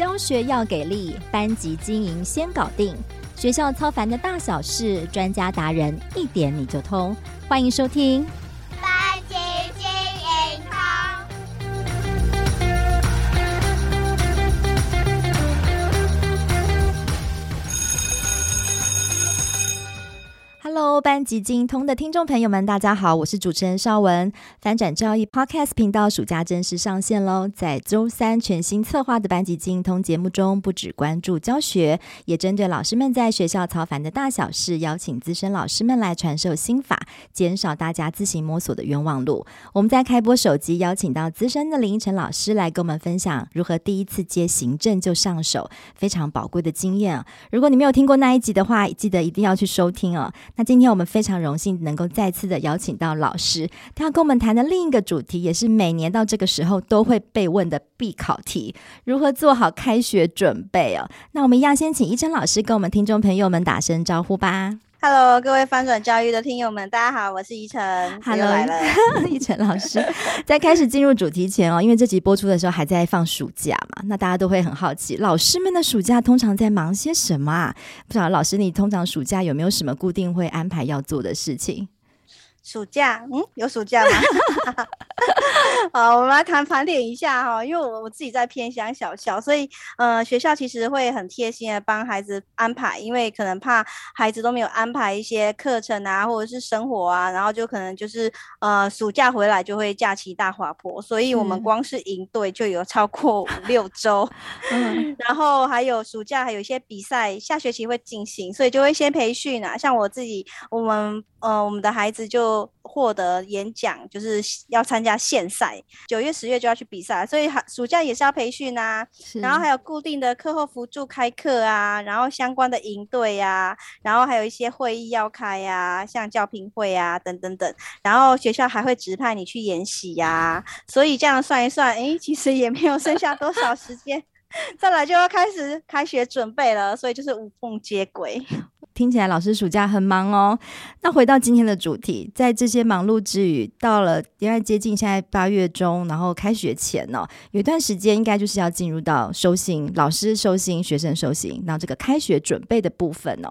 教学要给力，班级经营先搞定。学校操烦的大小事，专家达人一点你就通。欢迎收听。班级经通的听众朋友们，大家好，我是主持人邵文。翻转教育 Podcast 频道暑假正式上线喽！在周三全新策划的班级经通节目中，不只关注教学，也针对老师们在学校操烦的大小事，邀请资深老师们来传授心法，减少大家自行摸索的冤枉路。我们在开播首集邀请到资深的林依晨老师来跟我们分享如何第一次接行政就上手，非常宝贵的经验。如果你没有听过那一集的话，记得一定要去收听哦。那今天我们非常荣幸能够再次的邀请到老师，他要跟我们谈的另一个主题，也是每年到这个时候都会被问的必考题：如何做好开学准备哦？那我们一样先请一真老师跟我们听众朋友们打声招呼吧。Hello，各位翻转教育的听友们，大家好，我是依晨。Hello，来了，依 晨老师。在开始进入主题前哦，因为这集播出的时候还在放暑假嘛，那大家都会很好奇，老师们的暑假通常在忙些什么啊？不知道老师，你通常暑假有没有什么固定会安排要做的事情？暑假，嗯，有暑假吗？好，我们来谈盘点一下哈，因为我我自己在偏乡小校，所以呃，学校其实会很贴心的帮孩子安排，因为可能怕孩子都没有安排一些课程啊，或者是生活啊，然后就可能就是呃，暑假回来就会假期大滑坡，所以我们光是营队就有超过五六周，嗯，然后还有暑假还有一些比赛，下学期会进行，所以就会先培训啊，像我自己，我们呃，我们的孩子就获得演讲，就是要参加县赛。九月、十月就要去比赛，所以暑假也是要培训啊。然后还有固定的课后辅助开课啊，然后相关的营队呀，然后还有一些会议要开呀，像教评会啊等等等。然后学校还会指派你去研习呀，所以这样算一算，诶，其实也没有剩下多少时间，再来就要开始开学准备了，所以就是无缝接轨。听起来老师暑假很忙哦。那回到今天的主题，在这些忙碌之余，到了因为接近现在八月中，然后开学前呢、哦，有一段时间应该就是要进入到收心，老师收心，学生收心，然后这个开学准备的部分哦。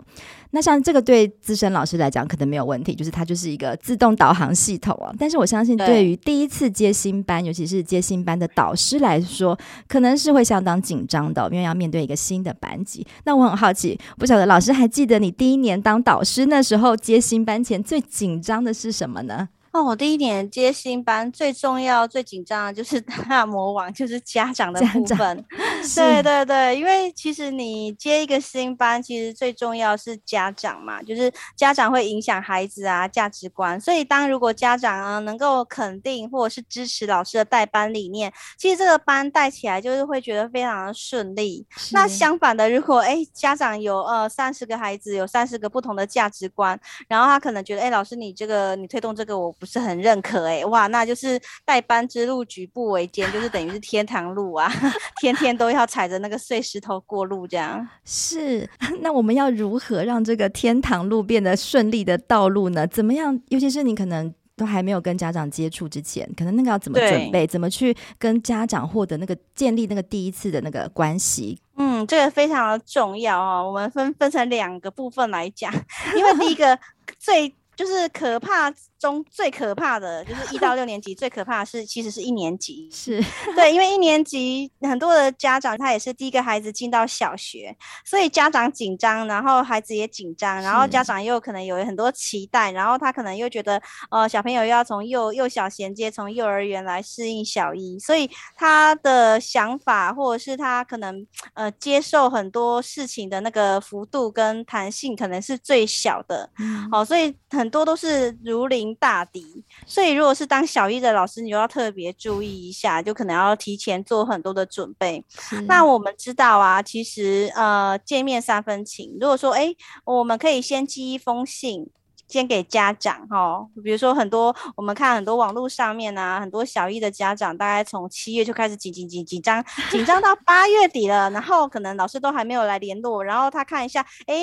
那像这个对资深老师来讲可能没有问题，就是它就是一个自动导航系统啊。但是我相信对于第一次接新班，尤其是接新班的导师来说，可能是会相当紧张的，因为要面对一个新的班级。那我很好奇，不晓得老师还记得你第一年当导师那时候接新班前最紧张的是什么呢？哦，我第一年接新班最重要、最紧张的就是大魔王，就是家长的部分。对对对，因为其实你接一个新班，其实最重要是家长嘛，就是家长会影响孩子啊价值观。所以当如果家长啊能够肯定或者是支持老师的带班理念，其实这个班带起来就是会觉得非常的顺利。那相反的，如果哎家长有呃三十个孩子，有三十个不同的价值观，然后他可能觉得哎老师你这个你推动这个我。不是很认可哎、欸，哇，那就是带班之路举步维艰，就是等于是天堂路啊，天天都要踩着那个碎石头过路这样。是，那我们要如何让这个天堂路变得顺利的道路呢？怎么样？尤其是你可能都还没有跟家长接触之前，可能那个要怎么准备？怎么去跟家长获得那个建立那个第一次的那个关系？嗯，这个非常的重要啊、哦。我们分分成两个部分来讲，因为第一个 最就是可怕。中最可怕的就是一到六年级，最可怕的是其实是一年级，是。对，因为一年级很多的家长他也是第一个孩子进到小学，所以家长紧张，然后孩子也紧张，然后家长又可能有很多期待，然后他可能又觉得呃小朋友要从幼幼小衔接，从幼儿园来适应小一，所以他的想法或者是他可能呃接受很多事情的那个幅度跟弹性可能是最小的，嗯，好，所以很多都是如临大敌，所以如果是当小一的老师，你就要特别注意一下，就可能要提前做很多的准备。那我们知道啊，其实呃见面三分情，如果说哎，我们可以先寄一封信先给家长哈，比如说很多我们看很多网络上面啊，很多小一的家长大概从七月就开始紧紧紧紧张，紧张到八月底了，然后可能老师都还没有来联络，然后他看一下，哎，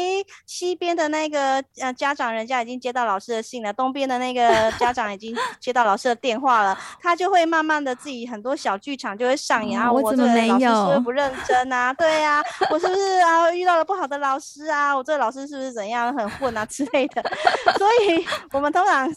西边的那个呃家长人家已经接到老师的信了，东边的那个家长已经接到老师的电话了，他就会慢慢的自己很多小剧场就会上演啊，我怎么没有？我这个老师是不是不认真啊？对呀、啊，我是不是啊遇到了不好的老师啊？我这个老师是不是怎样很混啊之类的？所以，我们通常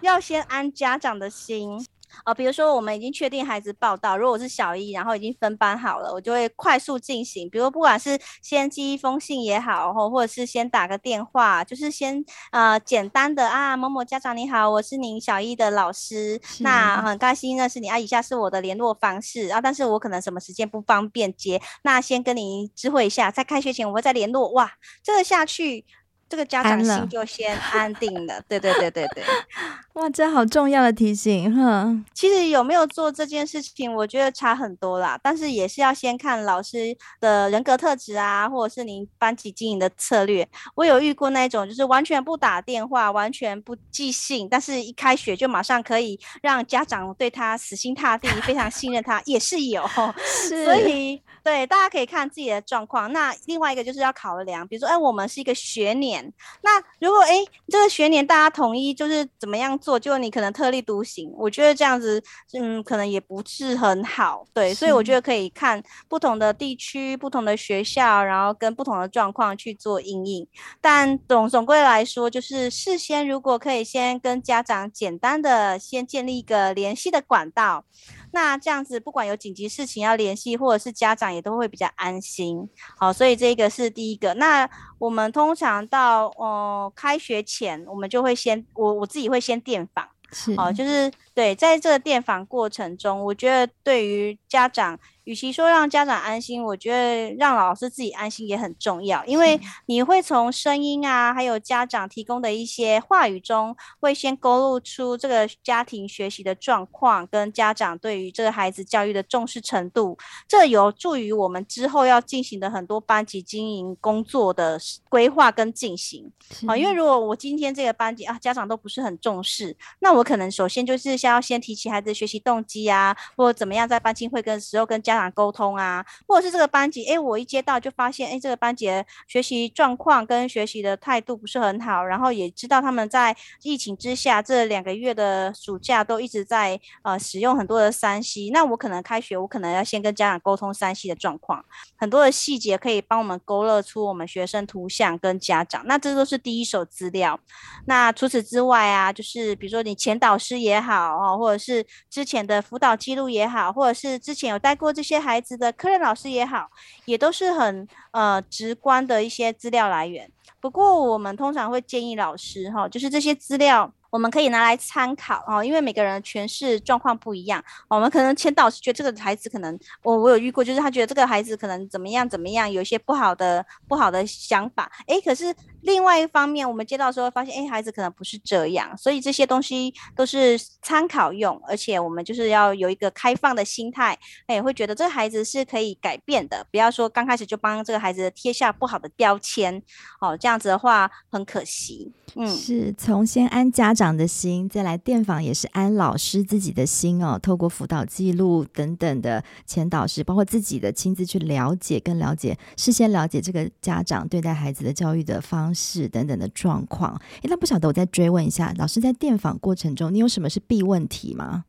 要先安家长的心。哦，比如说我们已经确定孩子报到，如果我是小一，然后已经分班好了，我就会快速进行。比如不管是先寄一封信也好，或或者是先打个电话，就是先呃简单的啊，某某家长你好，我是您小一的老师，那很开心认识你啊，以下是我的联络方式啊，但是我可能什么时间不方便接，那先跟您知会一下，在开学前我会再联络。哇，这个下去。这个家长心就先安定了，对对对对对，哇，这好重要的提醒哈。其实有没有做这件事情，我觉得差很多啦。但是也是要先看老师的人格特质啊，或者是您班级经营的策略。我有遇过那种，就是完全不打电话，完全不寄信，但是一开学就马上可以让家长对他死心塌地，非常信任他，也是有。是，所以对大家可以看自己的状况。那另外一个就是要考量，比如说，哎，我们是一个学年。那如果哎，这个学年大家统一就是怎么样做，就你可能特立独行，我觉得这样子，嗯，可能也不是很好，对，所以我觉得可以看不同的地区、不同的学校，然后跟不同的状况去做应应。但总总归来说，就是事先如果可以先跟家长简单的先建立一个联系的管道。那这样子，不管有紧急事情要联系，或者是家长也都会比较安心。好，所以这个是第一个。那我们通常到呃开学前，我们就会先我我自己会先电访，哦、呃，就是对，在这个电访过程中，我觉得对于家长。与其说让家长安心，我觉得让老师自己安心也很重要，因为你会从声音啊，还有家长提供的一些话语中，会先勾勒出这个家庭学习的状况，跟家长对于这个孩子教育的重视程度，这有助于我们之后要进行的很多班级经营工作的规划跟进行。啊，因为如果我今天这个班级啊，家长都不是很重视，那我可能首先就是先要先提起孩子学习动机啊，或者怎么样在班级会跟时候跟家长。沟通啊，或者是这个班级，哎，我一接到就发现，哎，这个班级的学习状况跟学习的态度不是很好，然后也知道他们在疫情之下这两个月的暑假都一直在呃使用很多的三 C，那我可能开学，我可能要先跟家长沟通三 C 的状况，很多的细节可以帮我们勾勒出我们学生图像跟家长，那这都是第一手资料。那除此之外啊，就是比如说你前导师也好哦，或者是之前的辅导记录也好，或者是之前有带过这这。些孩子的科任老师也好，也都是很呃直观的一些资料来源。不过我们通常会建议老师哈，就是这些资料我们可以拿来参考哦，因为每个人诠释状况不一样。我们可能前导师觉得这个孩子可能，我我有遇过，就是他觉得这个孩子可能怎么样怎么样，有一些不好的不好的想法。诶，可是。另外一方面，我们接到时候发现，哎，孩子可能不是这样，所以这些东西都是参考用，而且我们就是要有一个开放的心态，也会觉得这个孩子是可以改变的，不要说刚开始就帮这个孩子贴下不好的标签，哦，这样子的话很可惜。嗯，是从先安家长的心，再来电访也是安老师自己的心哦，透过辅导记录等等的前导师，包括自己的亲自去了解跟了解，事先了解这个家长对待孩子的教育的方式等等的状况，诶，那不晓得我再追问一下，老师在电访过程中，你有什么是必问题吗？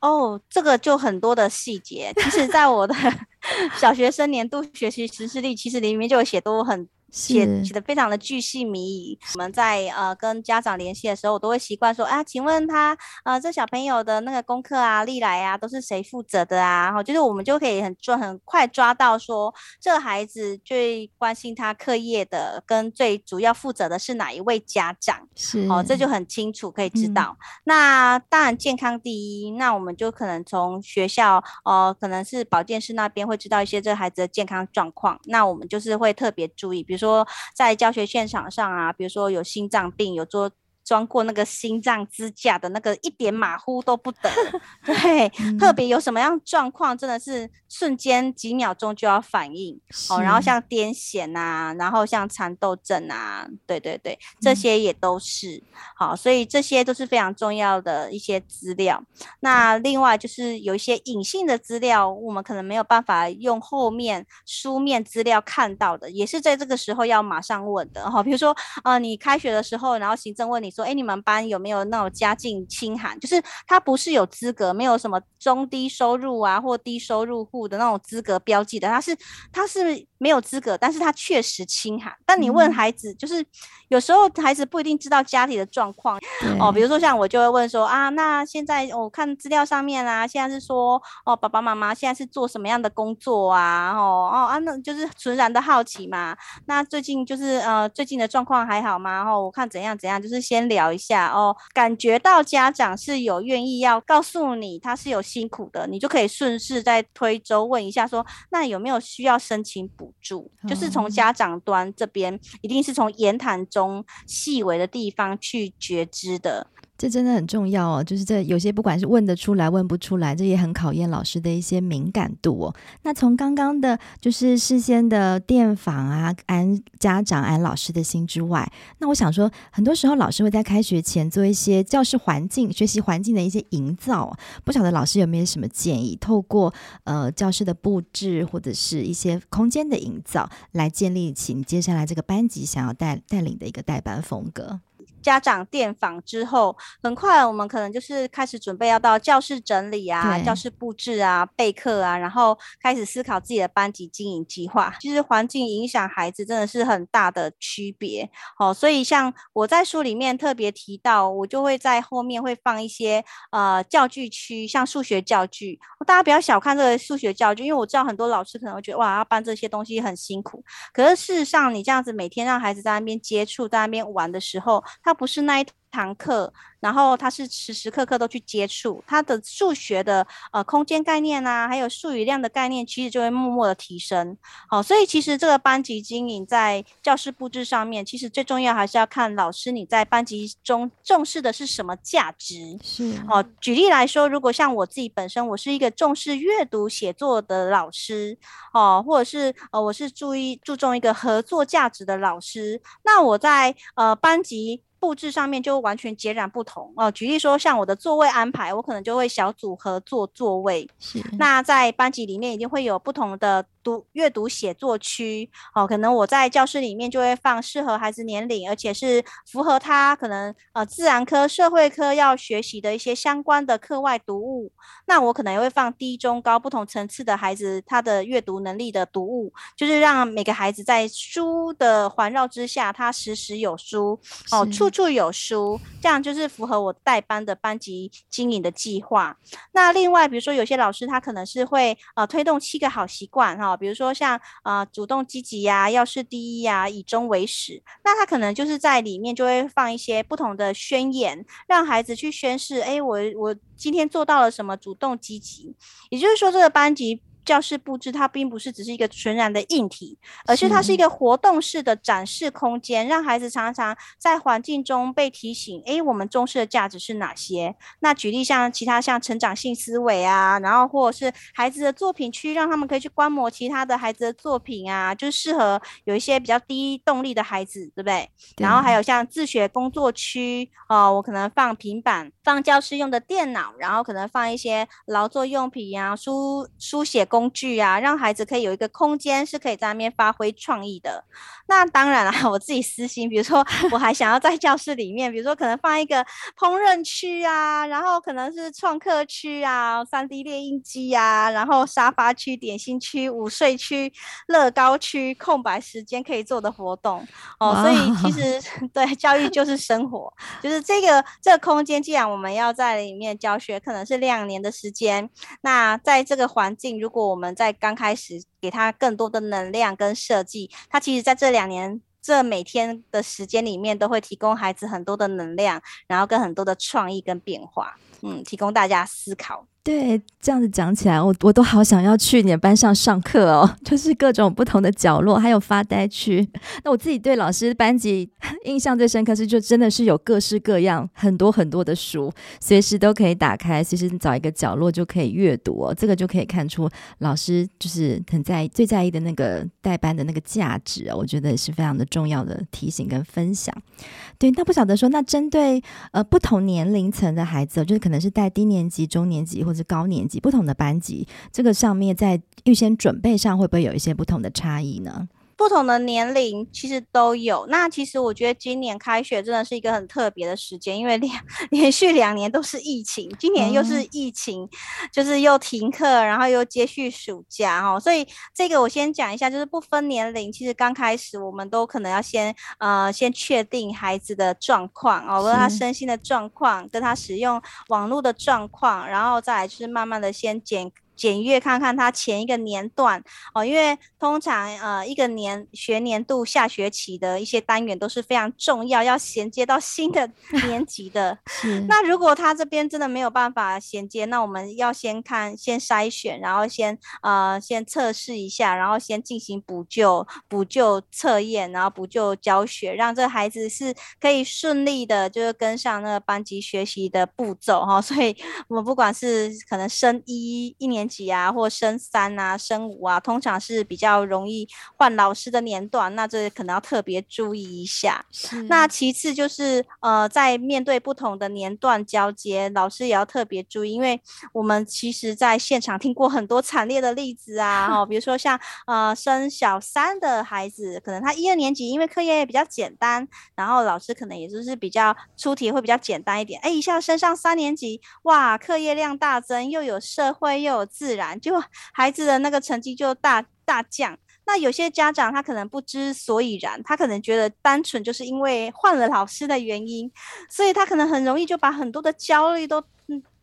哦，这个就很多的细节，其实在我的 小学生年度学习实施力，其实里面就有写多很。写写的非常的巨细靡遗。我们在呃跟家长联系的时候，我都会习惯说啊，请问他呃这小朋友的那个功课啊、历来啊都是谁负责的啊？然后就是我们就可以很抓很快抓到说这个孩子最关心他课业的跟最主要负责的是哪一位家长？是哦，这就很清楚可以知道。嗯、那当然健康第一，那我们就可能从学校呃可能是保健室那边会知道一些这个孩子的健康状况，那我们就是会特别注意，比如说。在教学现场上啊，比如说有心脏病，有做装过那个心脏支架的那个，一点马虎都不得。对，嗯、特别有什么样状况，真的是瞬间几秒钟就要反应哦。然后像癫痫啊，然后像蚕豆症啊，对对对，这些也都是、嗯、好，所以这些都是非常重要的一些资料。那另外就是有一些隐性的资料，我们可能没有办法用后面书面资料看到的，也是在这个时候要马上问的哈。比如说，呃，你开学的时候，然后行政问你说，哎，你们班有没有那种家境清寒？就是他不是有资格，没有什么中低收入啊或低收入户的那种资格标记的，他是他是没有资格，但是他确实清寒。但你问孩子，就是有时候孩子不一定知道家里的状况哦。比如说像我就会问说啊，那现在我看资料上面啊，现在是说哦，爸爸妈妈现在是做什么样的工作啊？哦哦啊，那就是纯然的好奇嘛。那最近就是呃，最近的状况还好吗？哦，我看怎样怎样，就是先聊一下哦。感觉到家长是有愿意要告诉你他是有辛苦的，你就可以顺势再推舟问一下说，那有没有需要申请补助？就是从家长端这边，一定是从言谈中细微的地方去觉知的。这真的很重要哦，就是这有些不管是问得出来问不出来，这也很考验老师的一些敏感度哦。那从刚刚的，就是事先的电访啊，安家长安老师的心之外，那我想说，很多时候老师会在开学前做一些教室环境、学习环境的一些营造，不晓得老师有没有什么建议，透过呃教室的布置或者是一些空间的营造，来建立起你接下来这个班级想要带带领的一个带班风格。家长电访之后，很快我们可能就是开始准备要到教室整理啊、教室布置啊、备课啊，然后开始思考自己的班级经营计划。其实环境影响孩子真的是很大的区别哦，所以像我在书里面特别提到，我就会在后面会放一些呃教具区，像数学教具。大家不要小看这个数学教具，因为我知道很多老师可能会觉得哇，要搬这些东西很辛苦。可是事实上，你这样子每天让孩子在那边接触、在那边玩的时候，他不是那一堂课，然后他是时时刻刻都去接触他的数学的呃空间概念啊，还有数语量的概念，其实就会默默的提升。好，所以其实这个班级经营在教室布置上面，其实最重要还是要看老师你在班级中重视的是什么价值。是，哦，举例来说，如果像我自己本身，我是一个重视阅读写作的老师，哦，或者是呃我是注意注重一个合作价值的老师，那我在呃班级。布置上面就完全截然不同哦。举例说，像我的座位安排，我可能就会小组合作座位。是。那在班级里面一定会有不同的读阅读写作区哦。可能我在教室里面就会放适合孩子年龄，而且是符合他可能呃自然科、社会科要学习的一些相关的课外读物。那我可能也会放低、中、高不同层次的孩子他的阅读能力的读物，就是让每个孩子在书的环绕之下，他时时有书哦。处处有书，这样就是符合我带班的班级经营的计划。那另外，比如说有些老师他可能是会呃推动七个好习惯哈，比如说像啊主动积极呀、要事第一呀、以终为始。那他可能就是在里面就会放一些不同的宣言，让孩子去宣誓。哎，我我今天做到了什么？主动积极，也就是说这个班级。教室布置它并不是只是一个纯然的硬体，而是它是一个活动式的展示空间，让孩子常常在环境中被提醒，诶、欸，我们重视的价值是哪些？那举例像其他像成长性思维啊，然后或者是孩子的作品区，让他们可以去观摩其他的孩子的作品啊，就是适合有一些比较低动力的孩子，对不对？对。然后还有像自学工作区哦，我可能放平板，放教室用的电脑，然后可能放一些劳作用品啊，书书写。工具啊，让孩子可以有一个空间，是可以在那边发挥创意的。那当然了，我自己私心，比如说 我还想要在教室里面，比如说可能放一个烹饪区啊，然后可能是创客区啊、三 D 列印机啊，然后沙发区、点心区、午睡区、乐高区，空白时间可以做的活动哦。所以其实 对教育就是生活，就是这个这个空间，既然我们要在里面教学，可能是两年的时间，那在这个环境，如果我们在刚开始给他更多的能量跟设计，他其实在这两年这每天的时间里面，都会提供孩子很多的能量，然后跟很多的创意跟变化，嗯，提供大家思考。对，这样子讲起来，我我都好想要去你的班上上课哦，就是各种不同的角落，还有发呆区。那我自己对老师班级 印象最深刻是，就真的是有各式各样很多很多的书，随时都可以打开，随时找一个角落就可以阅读哦。这个就可以看出老师就是很在最在意的那个带班的那个价值哦，我觉得也是非常的重要的提醒跟分享。对，那不晓得说，那针对呃不同年龄层的孩子，就是可能是带低年级、中年级或或者高年级不同的班级，这个上面在预先准备上会不会有一些不同的差异呢？不同的年龄其实都有。那其实我觉得今年开学真的是一个很特别的时间，因为连 连续两年都是疫情，今年又是疫情，嗯、就是又停课，然后又接续暑假哦。所以这个我先讲一下，就是不分年龄，其实刚开始我们都可能要先呃先确定孩子的状况哦，跟他身心的状况，跟他使用网络的状况，然后再来就是慢慢的先检。检阅看看他前一个年段哦，因为通常呃一个年学年度下学期的一些单元都是非常重要，要衔接到新的 年级的。那如果他这边真的没有办法衔接，那我们要先看先筛选，然后先呃先测试一下，然后先进行补救补救测验，然后补救教学，让这孩子是可以顺利的，就是跟上那个班级学习的步骤哈。所以我们不管是可能升一一年级啊，或升三啊，升五啊，通常是比较容易换老师的年段，那这可能要特别注意一下。那其次就是呃，在面对不同的年段交接，老师也要特别注意，因为我们其实在现场听过很多惨烈的例子啊，哦，比如说像呃升小三的孩子，可能他一二年级因为课业也比较简单，然后老师可能也就是比较出题会比较简单一点，哎，一下升上三年级，哇，课业量大增，又有社会又有自然，就孩子的那个成绩就大大降。那有些家长他可能不知所以然，他可能觉得单纯就是因为换了老师的原因，所以他可能很容易就把很多的焦虑都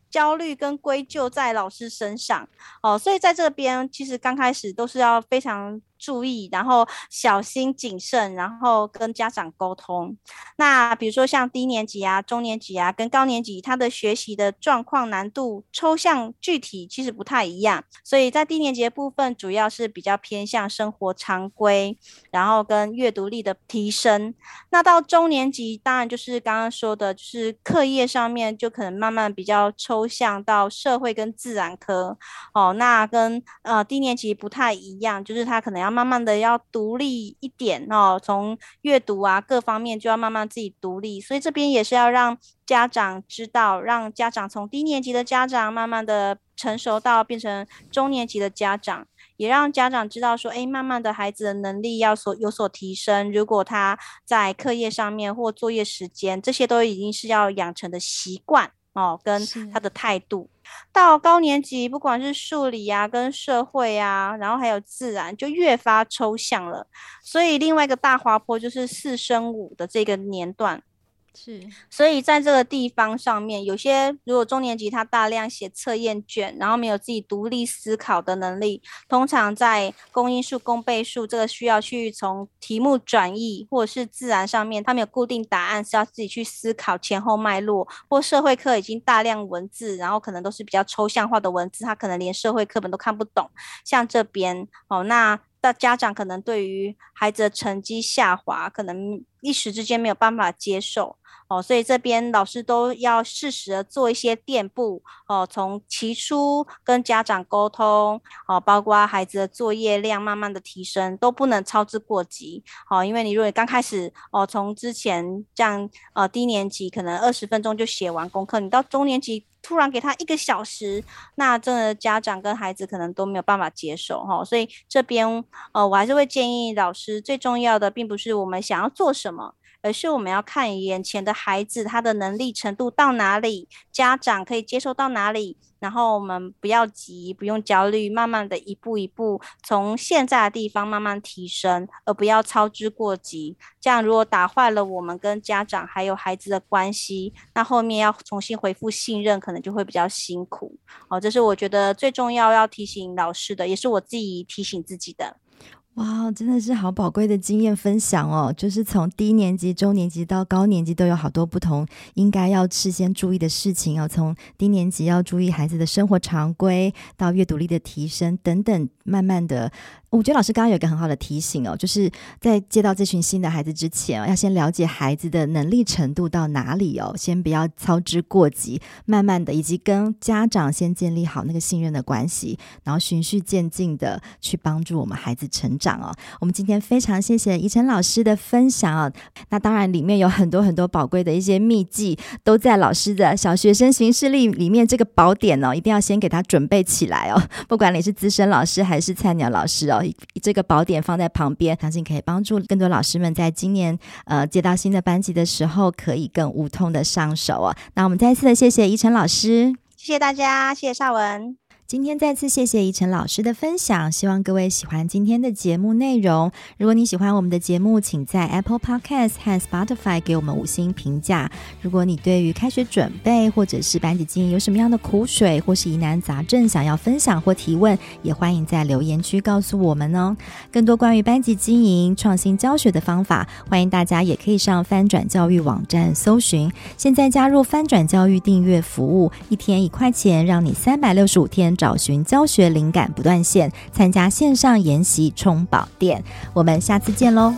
焦虑跟归咎在老师身上哦。所以在这边其实刚开始都是要非常。注意，然后小心谨慎，然后跟家长沟通。那比如说像低年级啊、中年级啊，跟高年级，他的学习的状况、难度、抽象、具体其实不太一样。所以在低年级的部分，主要是比较偏向生活常规，然后跟阅读力的提升。那到中年级，当然就是刚刚说的，就是课业上面就可能慢慢比较抽象到社会跟自然科。哦，那跟呃低年级不太一样，就是他可能要。慢慢的要独立一点哦，从阅读啊各方面就要慢慢自己独立，所以这边也是要让家长知道，让家长从低年级的家长慢慢的成熟到变成中年级的家长，也让家长知道说，哎，慢慢的孩子的能力要所有所提升，如果他在课业上面或作业时间，这些都已经是要养成的习惯哦，跟他的态度。到高年级，不管是数理啊、跟社会啊，然后还有自然，就越发抽象了。所以另外一个大滑坡就是四升五的这个年段。是，所以在这个地方上面，有些如果中年级他大量写测验卷，然后没有自己独立思考的能力，通常在公因数、公倍数这个需要去从题目转译，或者是自然上面，他没有固定答案，是要自己去思考前后脉络，或社会课已经大量文字，然后可能都是比较抽象化的文字，他可能连社会课本都看不懂。像这边哦，那。大家长可能对于孩子的成绩下滑，可能一时之间没有办法接受哦，所以这边老师都要适时的做一些垫步哦，从起初跟家长沟通哦，包括孩子的作业量慢慢的提升，都不能操之过急哦，因为你如果刚开始哦，从之前这样呃低年级可能二十分钟就写完功课，你到中年级。突然给他一个小时，那真的家长跟孩子可能都没有办法接受哈，所以这边呃，我还是会建议老师，最重要的并不是我们想要做什么。而是我们要看眼前的孩子，他的能力程度到哪里，家长可以接受到哪里，然后我们不要急，不用焦虑，慢慢的一步一步从现在的地方慢慢提升，而不要操之过急。这样如果打坏了我们跟家长还有孩子的关系，那后面要重新恢复信任，可能就会比较辛苦。哦，这是我觉得最重要要提醒老师的，也是我自己提醒自己的。哇，真的是好宝贵的经验分享哦！就是从低年级、中年级到高年级，都有好多不同应该要事先注意的事情哦。从低年级要注意孩子的生活常规，到阅读力的提升等等，慢慢的。我觉得老师刚刚有一个很好的提醒哦，就是在接到这群新的孩子之前，要先了解孩子的能力程度到哪里哦，先不要操之过急，慢慢的，以及跟家长先建立好那个信任的关系，然后循序渐进的去帮助我们孩子成长哦。我们今天非常谢谢怡晨老师的分享哦，那当然里面有很多很多宝贵的一些秘技，都在老师的小学生行事历里面这个宝典哦，一定要先给他准备起来哦，不管你是资深老师还是菜鸟老师哦。这个宝典放在旁边，相信可以帮助更多老师们在今年呃接到新的班级的时候，可以更无痛的上手哦。那我们再次的谢谢依晨老师，谢谢大家，谢谢邵文。今天再次谢谢怡晨老师的分享，希望各位喜欢今天的节目内容。如果你喜欢我们的节目，请在 Apple Podcast 和 Spotify 给我们五星评价。如果你对于开学准备或者是班级经营有什么样的苦水或是疑难杂症想要分享或提问，也欢迎在留言区告诉我们哦。更多关于班级经营、创新教学的方法，欢迎大家也可以上翻转教育网站搜寻。现在加入翻转教育订阅服务，一天一块钱，让你三百六十五天。找寻教学灵感不断线，参加线上研习充宝店，我们下次见喽。